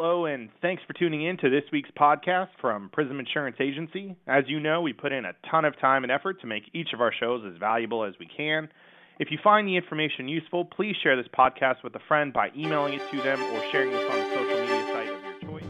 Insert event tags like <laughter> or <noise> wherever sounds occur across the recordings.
Hello, and thanks for tuning in to this week's podcast from Prism Insurance Agency. As you know, we put in a ton of time and effort to make each of our shows as valuable as we can. If you find the information useful, please share this podcast with a friend by emailing it to them or sharing this on the social media site of your choice.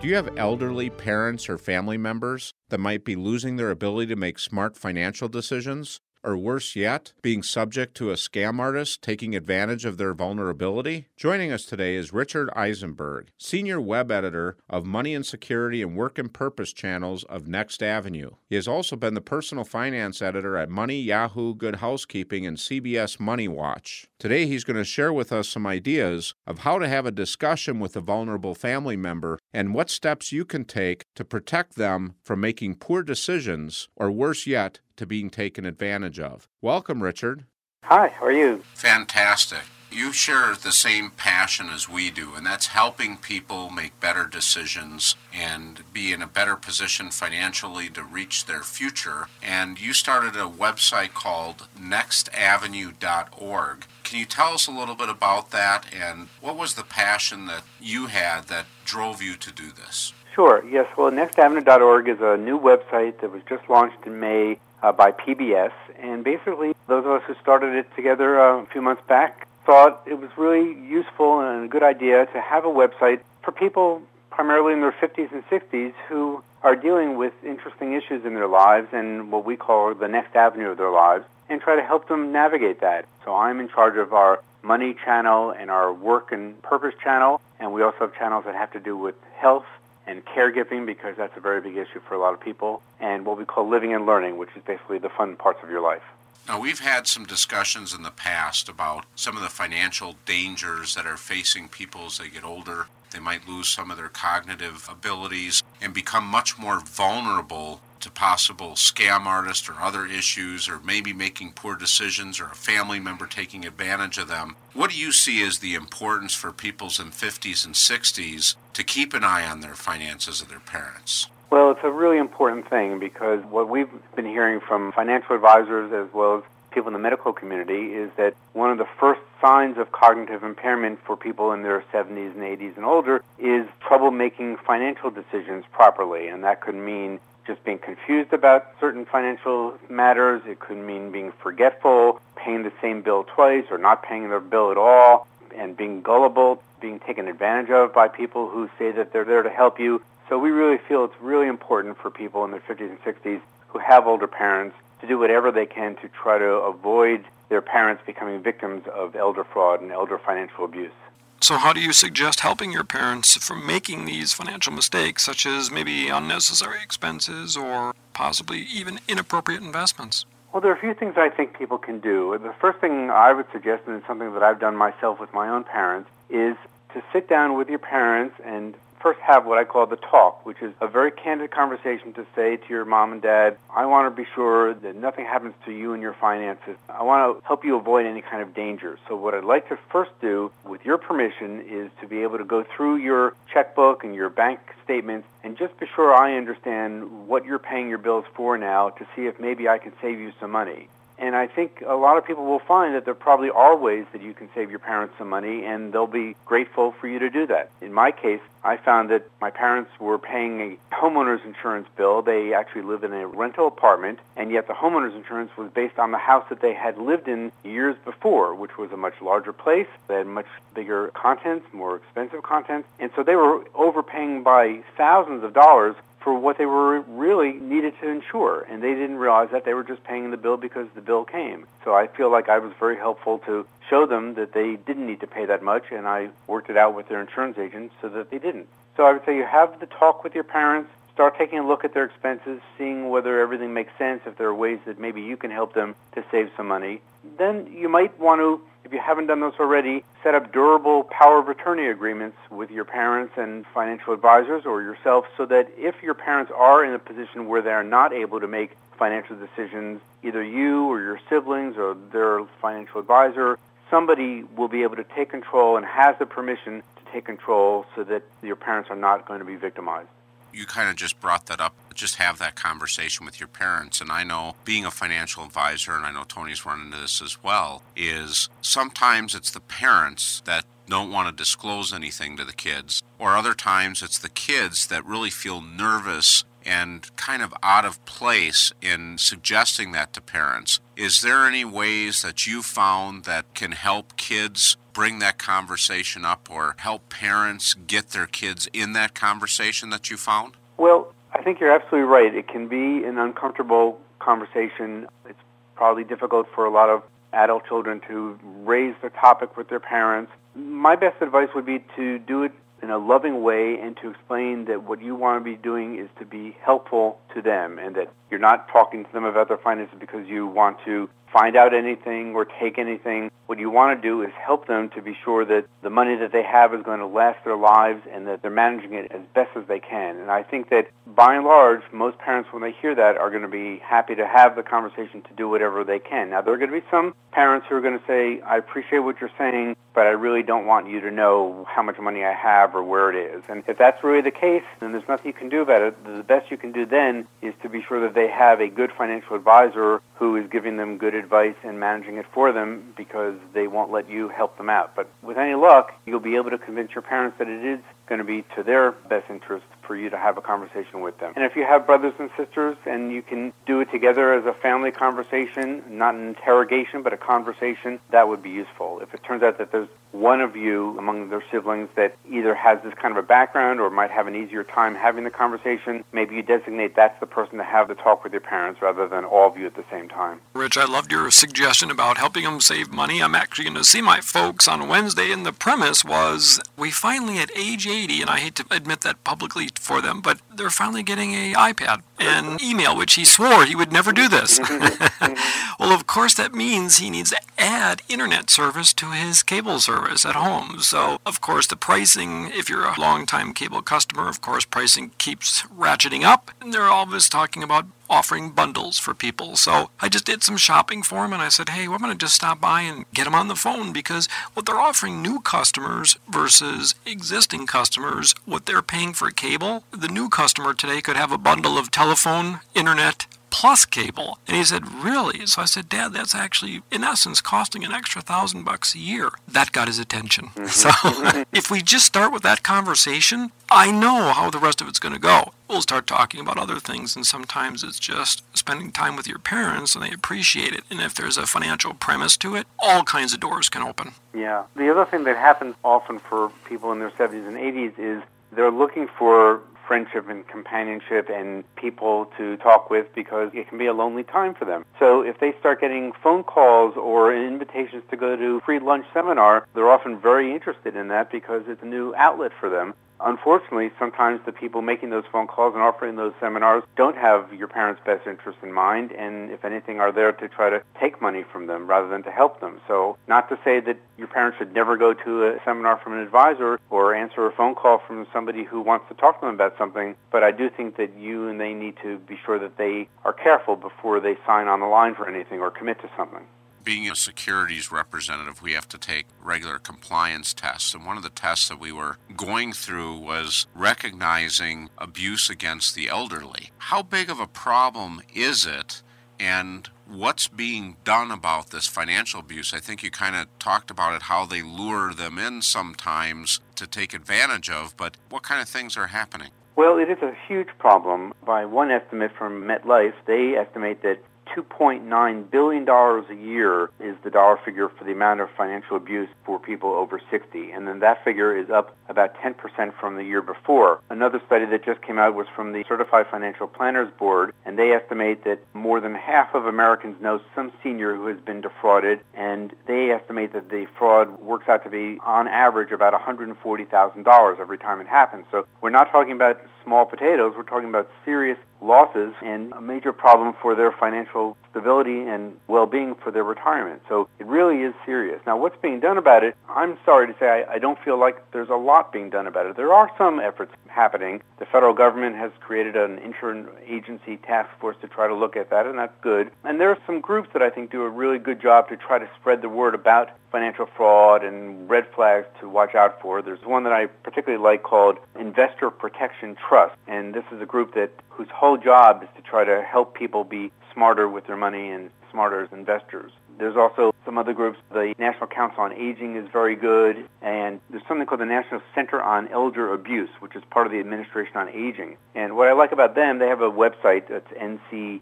Do you have elderly parents or family members that might be losing their ability to make smart financial decisions? Or worse yet, being subject to a scam artist taking advantage of their vulnerability? Joining us today is Richard Eisenberg, Senior Web Editor of Money and Security and Work and Purpose channels of Next Avenue. He has also been the Personal Finance Editor at Money, Yahoo, Good Housekeeping, and CBS Money Watch. Today, he's going to share with us some ideas of how to have a discussion with a vulnerable family member and what steps you can take to protect them from making poor decisions, or worse yet, to being taken advantage of. Welcome, Richard. Hi, how are you? Fantastic. You share the same passion as we do, and that's helping people make better decisions and be in a better position financially to reach their future. And you started a website called nextavenue.org. Can you tell us a little bit about that and what was the passion that you had that drove you to do this? Sure, yes. Well, nextavenue.org is a new website that was just launched in May uh, by PBS. And basically, those of us who started it together uh, a few months back thought it was really useful and a good idea to have a website for people primarily in their 50s and 60s who are dealing with interesting issues in their lives and what we call the next avenue of their lives and try to help them navigate that. So I'm in charge of our money channel and our work and purpose channel, and we also have channels that have to do with health and caregiving because that's a very big issue for a lot of people, and what we call living and learning, which is basically the fun parts of your life. Now, we've had some discussions in the past about some of the financial dangers that are facing people as they get older. They might lose some of their cognitive abilities and become much more vulnerable to possible scam artists or other issues, or maybe making poor decisions, or a family member taking advantage of them. What do you see as the importance for people's in 50s and 60s to keep an eye on their finances of their parents? Well, it's a really important thing because what we've been hearing from financial advisors as well as people in the medical community is that one of the first signs of cognitive impairment for people in their 70s and 80s and older is trouble making financial decisions properly. And that could mean just being confused about certain financial matters. It could mean being forgetful, paying the same bill twice, or not paying their bill at all, and being gullible, being taken advantage of by people who say that they're there to help you. So we really feel it's really important for people in their 50s and 60s who have older parents to do whatever they can to try to avoid their parents becoming victims of elder fraud and elder financial abuse. So, how do you suggest helping your parents from making these financial mistakes, such as maybe unnecessary expenses or possibly even inappropriate investments? Well, there are a few things I think people can do. The first thing I would suggest, and it's something that I've done myself with my own parents, is to sit down with your parents and first have what I call the talk, which is a very candid conversation to say to your mom and dad, I want to be sure that nothing happens to you and your finances. I want to help you avoid any kind of danger. So what I'd like to first do, with your permission, is to be able to go through your checkbook and your bank statements and just be sure I understand what you're paying your bills for now to see if maybe I can save you some money. And I think a lot of people will find that there probably are ways that you can save your parents some money, and they'll be grateful for you to do that. In my case, I found that my parents were paying a homeowner's insurance bill. They actually lived in a rental apartment, and yet the homeowner's insurance was based on the house that they had lived in years before, which was a much larger place. They had much bigger contents, more expensive contents, and so they were overpaying by thousands of dollars for what they were really needed to insure. And they didn't realize that they were just paying the bill because the bill came. So I feel like I was very helpful to show them that they didn't need to pay that much, and I worked it out with their insurance agent so that they didn't. So I would say you have the talk with your parents, start taking a look at their expenses, seeing whether everything makes sense, if there are ways that maybe you can help them to save some money. Then you might want to if you haven't done those already, set up durable power of attorney agreements with your parents and financial advisors or yourself so that if your parents are in a position where they are not able to make financial decisions, either you or your siblings or their financial advisor, somebody will be able to take control and has the permission to take control so that your parents are not going to be victimized you kind of just brought that up. Just have that conversation with your parents. And I know being a financial advisor, and I know Tony's run into this as well, is sometimes it's the parents that don't want to disclose anything to the kids, or other times it's the kids that really feel nervous and kind of out of place in suggesting that to parents. Is there any ways that you found that can help kids bring that conversation up or help parents get their kids in that conversation that you found? Well, I think you're absolutely right. It can be an uncomfortable conversation. It's probably difficult for a lot of adult children to raise the topic with their parents. My best advice would be to do it in a loving way and to explain that what you want to be doing is to be helpful to them and that you're not talking to them about their finances because you want to find out anything or take anything. What you want to do is help them to be sure that the money that they have is going to last their lives and that they're managing it as best as they can. And I think that by and large, most parents, when they hear that, are going to be happy to have the conversation to do whatever they can. Now, there are going to be some parents who are going to say, I appreciate what you're saying, but I really don't want you to know how much money I have or where it is. And if that's really the case, then there's nothing you can do about it. The best you can do then is to be sure that they have a good financial advisor who is giving them good advice and managing it for them because they won't let you help them out. But with any luck, you'll be able to convince your parents that it is going to be to their best interest for you to have a conversation with them. And if you have brothers and sisters and you can do it together as a family conversation, not an interrogation, but a conversation, that would be useful. If it turns out that there's one of you among their siblings that either has this kind of a background or might have an easier time having the conversation, maybe you designate that's the person to have the talk with your parents rather than all of you at the same time. Rich, I loved your suggestion about helping them save money. I'm actually going to see my folks on Wednesday, and the premise was we finally, at age 80, and I hate to admit that publicly for them, but they're finally getting a iPad and email, which he swore he would never do this. <laughs> <laughs> well, of course, that means he needs to add internet service to his cable service at home. So, of course, the pricing, if you're a long-time cable customer, of course, pricing keeps ratcheting up. And they're always talking about offering bundles for people. So I just did some shopping for him and I said, hey, we're going to just stop by and get him on the phone because what they're offering new customers versus existing customers, what they're paying for cable, the new customer today could have a bundle of telephone, internet, plus cable. And he said, Really? So I said, Dad, that's actually, in essence, costing an extra thousand bucks a year. That got his attention. Mm-hmm. <laughs> So if we just start with that conversation, I know how the rest of it's going to go. We'll start talking about other things, and sometimes it's just spending time with your parents and they appreciate it. And if there's a financial premise to it, all kinds of doors can open. Yeah. The other thing that happens often for people in their 70s and 80s is they're looking for friendship and companionship and people to talk with because it can be a lonely time for them. So if they start getting phone calls or invitations to go to free lunch seminar, they're often very interested in that because it's a new outlet for them. Unfortunately, sometimes the people making those phone calls and offering those seminars don't have your parents' best interest in mind, and if anything, are there to try to take money from them rather than to help them. So, not to say that your parents should never go to a seminar from an advisor or answer a phone call from somebody who wants to talk to them about something, but I do think that you and they need to be sure that they are careful before they sign on the line for anything or commit to something being a securities representative, we have to take regular compliance tests. And one of the tests that we were going through was recognizing abuse against the elderly. How big of a problem is it? And what's being done about this financial abuse? I think you kind of talked about it, how they lure them in sometimes to take advantage of, but what kind of things are happening? Well, it is a huge problem. By one estimate from MetLife, they estimate that $2.9 billion a year is the dollar figure for the amount of financial abuse for people over 60. And then that figure is up about 10% from the year before. Another study that just came out was from the Certified Financial Planners Board, and they estimate that more than half of Americans know some senior who has been defrauded, and they estimate that the fraud works out to be, on average, about $140,000 every time it happens. So we're not talking about small potatoes. We're talking about serious losses and a major problem for their financial stability and well-being for their retirement. So it really is serious. Now, what's being done about it? I'm sorry to say I, I don't feel like there's a lot being done about it. There are some efforts happening. The federal government has created an interagency task force to try to look at that, and that's good. And there are some groups that I think do a really good job to try to spread the word about financial fraud and red flags to watch out for. There's one that I particularly like called Investor Protection Trust, and this is a group that whose whole job is to try to help people be smarter with their money and smarter as investors. There's also some other groups. The National Council on Aging is very good, and there's something called the National Center on Elder Abuse, which is part of the Administration on Aging. And what I like about them, they have a website that's ncea.aoa.gov,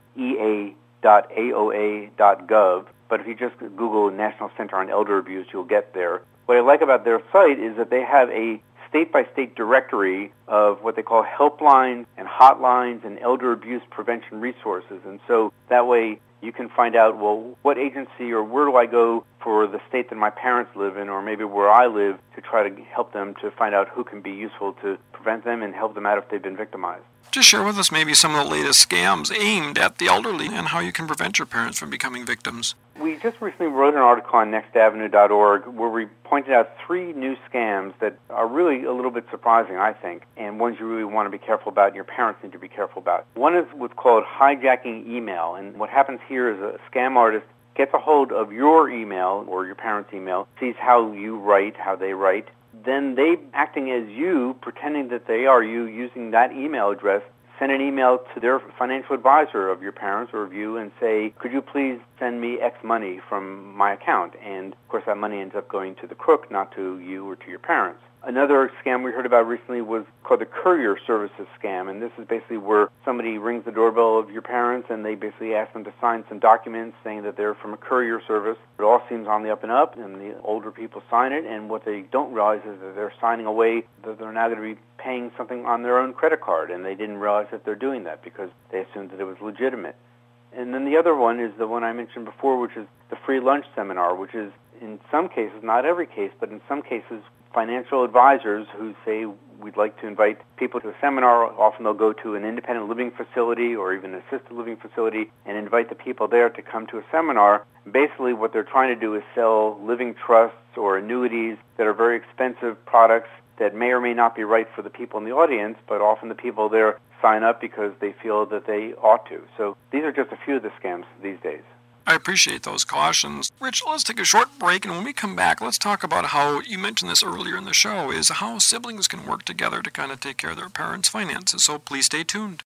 but if you just Google National Center on Elder Abuse, you'll get there. What I like about their site is that they have a state-by-state directory of what they call helplines and hotlines and elder abuse prevention resources. And so that way you can find out, well, what agency or where do I go for the state that my parents live in or maybe where I live to try to help them to find out who can be useful to prevent them and help them out if they've been victimized. Just share with us maybe some of the latest scams aimed at the elderly and how you can prevent your parents from becoming victims. We just recently wrote an article on nextavenue.org where we pointed out three new scams that are really a little bit surprising, I think, and ones you really want to be careful about and your parents need to be careful about. One is what's called hijacking email, and what happens here is a scam artist gets a hold of your email or your parents' email, sees how you write, how they write, then they acting as you, pretending that they are you, using that email address, send an email to their financial advisor of your parents or of you and say, could you please send me X money from my account? And of course that money ends up going to the crook, not to you or to your parents. Another scam we heard about recently was called the courier services scam, and this is basically where somebody rings the doorbell of your parents and they basically ask them to sign some documents saying that they're from a courier service. It all seems on the up and up, and the older people sign it, and what they don't realize is that they're signing away that they're now going to be paying something on their own credit card, and they didn't realize that they're doing that because they assumed that it was legitimate. And then the other one is the one I mentioned before, which is the free lunch seminar, which is in some cases, not every case, but in some cases, financial advisors who say we'd like to invite people to a seminar. Often they'll go to an independent living facility or even an assisted living facility and invite the people there to come to a seminar. Basically, what they're trying to do is sell living trusts or annuities that are very expensive products that may or may not be right for the people in the audience, but often the people there sign up because they feel that they ought to. So these are just a few of the scams these days. I appreciate those cautions. Rich, let's take a short break, and when we come back, let's talk about how you mentioned this earlier in the show is how siblings can work together to kind of take care of their parents' finances. So please stay tuned.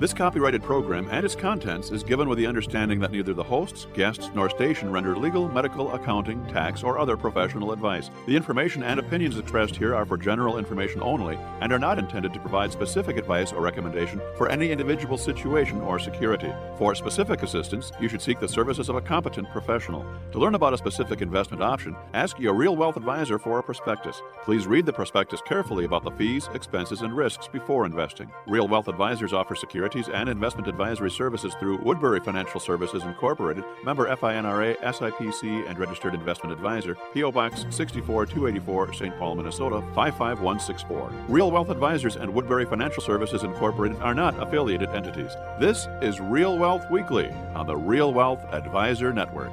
This copyrighted program and its contents is given with the understanding that neither the hosts, guests, nor station render legal, medical, accounting, tax, or other professional advice. The information and opinions expressed here are for general information only and are not intended to provide specific advice or recommendation for any individual situation or security. For specific assistance, you should seek the services of a competent professional. To learn about a specific investment option, ask your Real Wealth advisor for a prospectus. Please read the prospectus carefully about the fees, expenses, and risks before investing. Real Wealth advisors offer securities and investment advisory services through Woodbury Financial Services Incorporated, member FINRA, SIPC, and registered investment advisor, P.O. Box 64284, St. Paul, Minnesota 55164. Real Wealth Advisors and Woodbury Financial Services Incorporated are not affiliated entities. This is Real Wealth Weekly on the Real Wealth Advisor Network.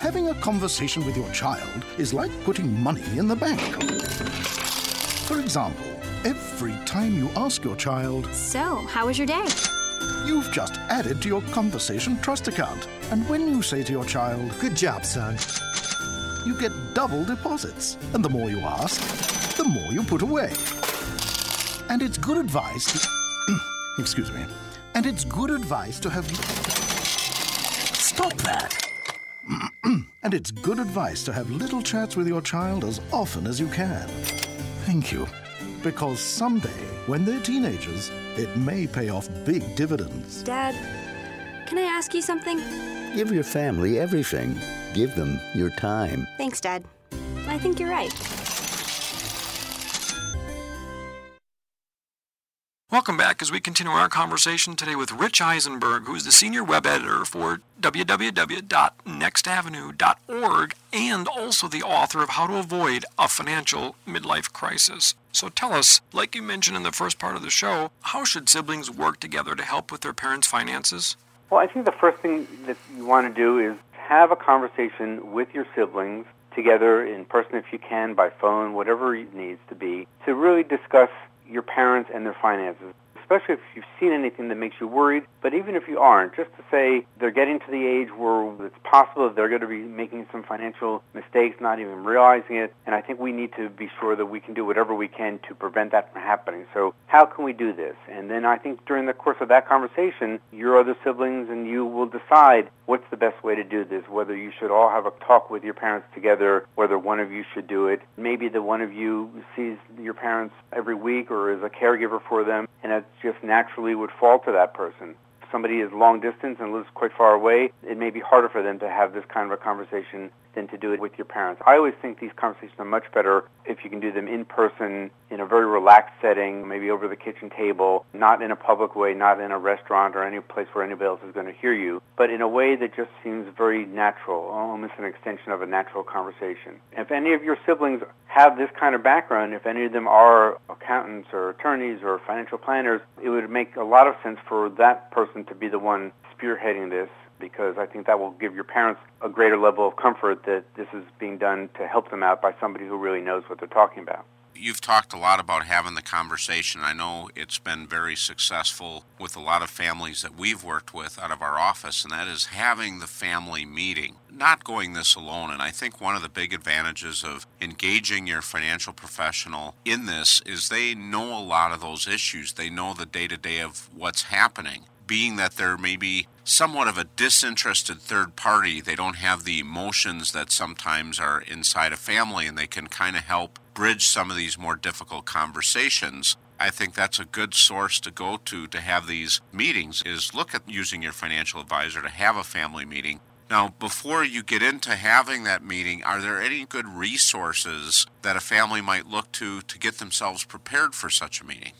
Having a conversation with your child is like putting money in the bank. For example, every time you ask your child, So, how was your day? you've just added to your conversation trust account. And when you say to your child, Good job, son. you get double deposits. And the more you ask, the more you put away. And it's good advice to. <coughs> Excuse me. And it's good advice to have. Stop that! And it's good advice to have little chats with your child as often as you can. Thank you. Because someday, when they're teenagers, it may pay off big dividends. Dad, can I ask you something? Give your family everything. Give them your time. Thanks, Dad. I think you're right. Welcome back as we continue our conversation today with Rich Eisenberg, who's the senior web editor for www.nextavenue.org and also the author of How to Avoid a Financial Midlife Crisis. So tell us, like you mentioned in the first part of the show, how should siblings work together to help with their parents' finances? Well, I think the first thing that you want to do is have a conversation with your siblings together in person if you can, by phone, whatever it needs to be, to really discuss your parents and their finances. especially if you've seen anything that makes you worried. But even if you aren't, just to say they're getting to the age where it's possible they're going to be making some financial mistakes, not even realizing it. And I think we need to be sure that we can do whatever we can to prevent that from happening. So how can we do this? And then I think during the course of that conversation, your other siblings and you will decide what's the best way to do this, whether you should all have a talk with your parents together, whether one of you should do it. Maybe the one of you sees your parents every week or is a caregiver for them, and it just naturally would fall to that person somebody is long distance and lives quite far away, it may be harder for them to have this kind of a conversation than to do it with your parents. I always think these conversations are much better if you can do them in person, in a very relaxed setting, maybe over the kitchen table, not in a public way, not in a restaurant or any place where anybody else is going to hear you, but in a way that just seems very natural, almost an extension of a natural conversation. If any of your siblings have this kind of background, if any of them are accountants or attorneys or financial planners, it would make a lot of sense for that person to be the one spearheading this because I think that will give your parents a greater level of comfort that this is being done to help them out by somebody who really knows what they're talking about. You've talked a lot about having the conversation. I know it's been very successful with a lot of families that we've worked with out of our office, and that is having the family meeting, not going this alone. And I think one of the big advantages of engaging your financial professional in this is they know a lot of those issues. They know the day to day of what's happening being that they're maybe somewhat of a disinterested third party, they don't have the emotions that sometimes are inside a family and they can kind of help bridge some of these more difficult conversations. I think that's a good source to go to to have these meetings is look at using your financial advisor to have a family meeting. Now, before you get into having that meeting, are there any good resources that a family might look to to get themselves prepared for such a meeting?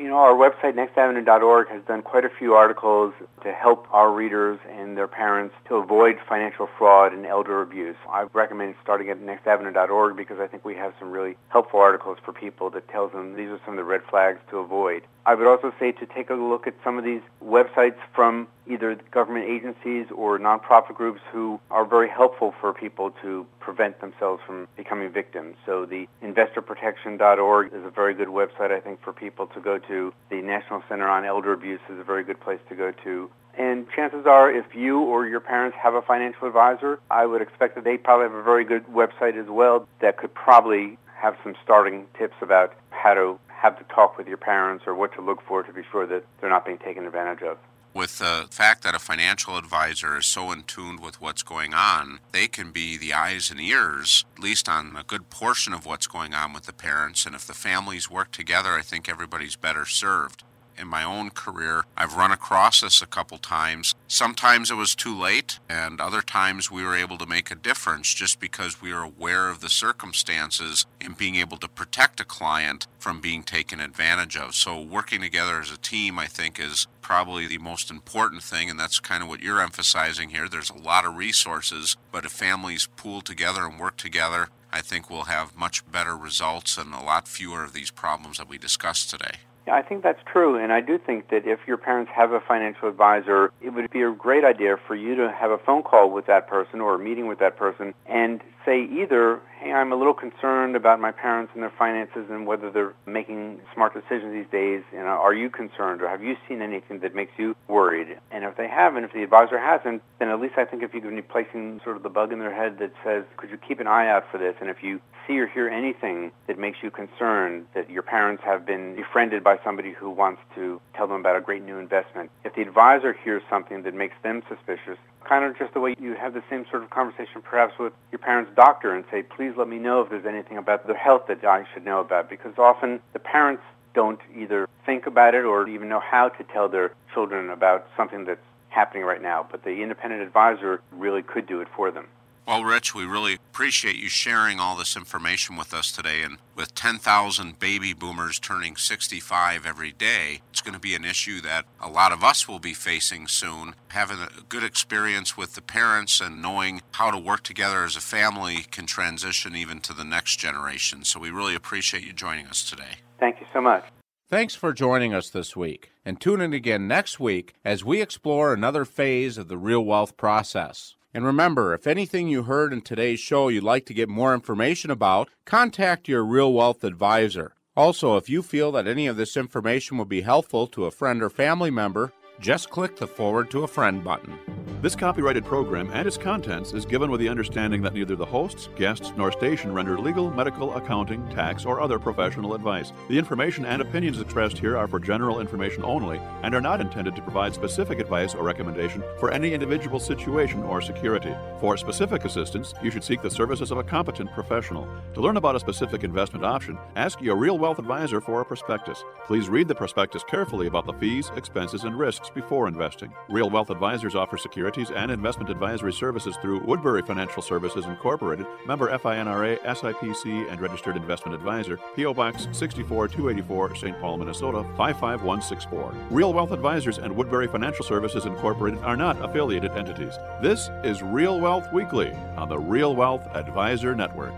You know, our website, nextavenue.org, has done quite a few articles to help our readers and their parents to avoid financial fraud and elder abuse. I recommend starting at nextavenue.org because I think we have some really helpful articles for people that tells them these are some of the red flags to avoid. I would also say to take a look at some of these websites from either government agencies or nonprofit groups who are very helpful for people to prevent themselves from becoming victims. So the investorprotection.org is a very good website, I think, for people to go to. The National Center on Elder Abuse is a very good place to go to. And chances are, if you or your parents have a financial advisor, I would expect that they probably have a very good website as well that could probably have some starting tips about how to have to talk with your parents or what to look for to be sure that they're not being taken advantage of with the fact that a financial advisor is so in tune with what's going on, they can be the eyes and ears, at least on a good portion of what's going on with the parents. And if the families work together, I think everybody's better served in my own career. I've run across this a couple times. Sometimes it was too late, and other times we were able to make a difference just because we were aware of the circumstances and being able to protect a client from being taken advantage of. So, working together as a team, I think, is probably the most important thing, and that's kind of what you're emphasizing here. There's a lot of resources, but if families pool together and work together, I think we'll have much better results and a lot fewer of these problems that we discussed today. I think that's true, and I do think that if your parents have a financial advisor, it would be a great idea for you to have a phone call with that person or a meeting with that person and say either, hey, I'm a little concerned about my parents and their finances and whether they're making smart decisions these days. You know, are you concerned or have you seen anything that makes you worried? And if they haven't, if the advisor hasn't, then at least I think if you can be placing sort of the bug in their head that says, could you keep an eye out for this? And if you see or hear anything that makes you concerned that your parents have been befriended by somebody who wants to tell them about a great new investment, if the advisor hears something that makes them suspicious, kind of just the way you have the same sort of conversation perhaps with your parents' doctor and say, please let me know if there's anything about their health that I should know about. Because often the parents don't either think about it or even know how to tell their children about something that's happening right now. But the independent advisor really could do it for them. Well, Rich, we really appreciate you sharing all this information with us today. And with 10,000 baby boomers turning 65 every day, it's going to be an issue that a lot of us will be facing soon. Having a good experience with the parents and knowing how to work together as a family can transition even to the next generation. So we really appreciate you joining us today. Thank you so much. Thanks for joining us this week, and tune in again next week as we explore another phase of the real wealth process. And remember, if anything you heard in today's show you'd like to get more information about, contact your Real Wealth advisor. Also, if you feel that any of this information will be helpful to a friend or family member, just click the Forward to a Friend button. This copyrighted program and its contents is given with the understanding that neither the hosts, guests, nor station render legal, medical, accounting, tax, or other professional advice. The information and opinions expressed here are for general information only and are not intended to provide specific advice or recommendation for any individual situation or security. For specific assistance, you should seek the services of a competent professional. To learn about a specific investment option, ask your Real Wealth advisor for a prospectus. Please read the prospectus carefully about the fees, expenses, and risks before investing. Real Wealth advisors offer securities and investment advisory services through Woodbury Financial Services Incorporated, member FINRA, SIPC, and registered investment advisor, P.O. Box 64284, St. Paul, Minnesota 55164. Real Wealth Advisors and Woodbury Financial Services Incorporated are not affiliated entities. This is Real Wealth Weekly on the Real Wealth Advisor Network.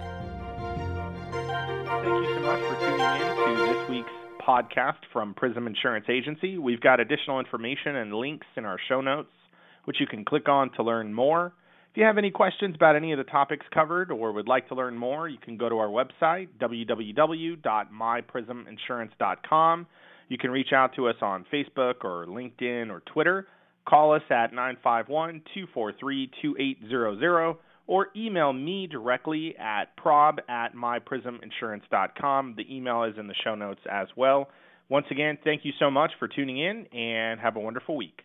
Thank you so much for tuning podcast from Prism Insurance Agency. We've got additional information and links in our show notes which you can click on to learn more. If you have any questions about any of the topics covered or would like to learn more, you can go to our website, www.myprisminsurance.com. You can reach out to us on Facebook or LinkedIn or Twitter. Call us at 951 243 2800 or email me directly at prob at myprisminsurance.com. The email is in the show notes as well. Once again, thank you so much for tuning in and have a wonderful week.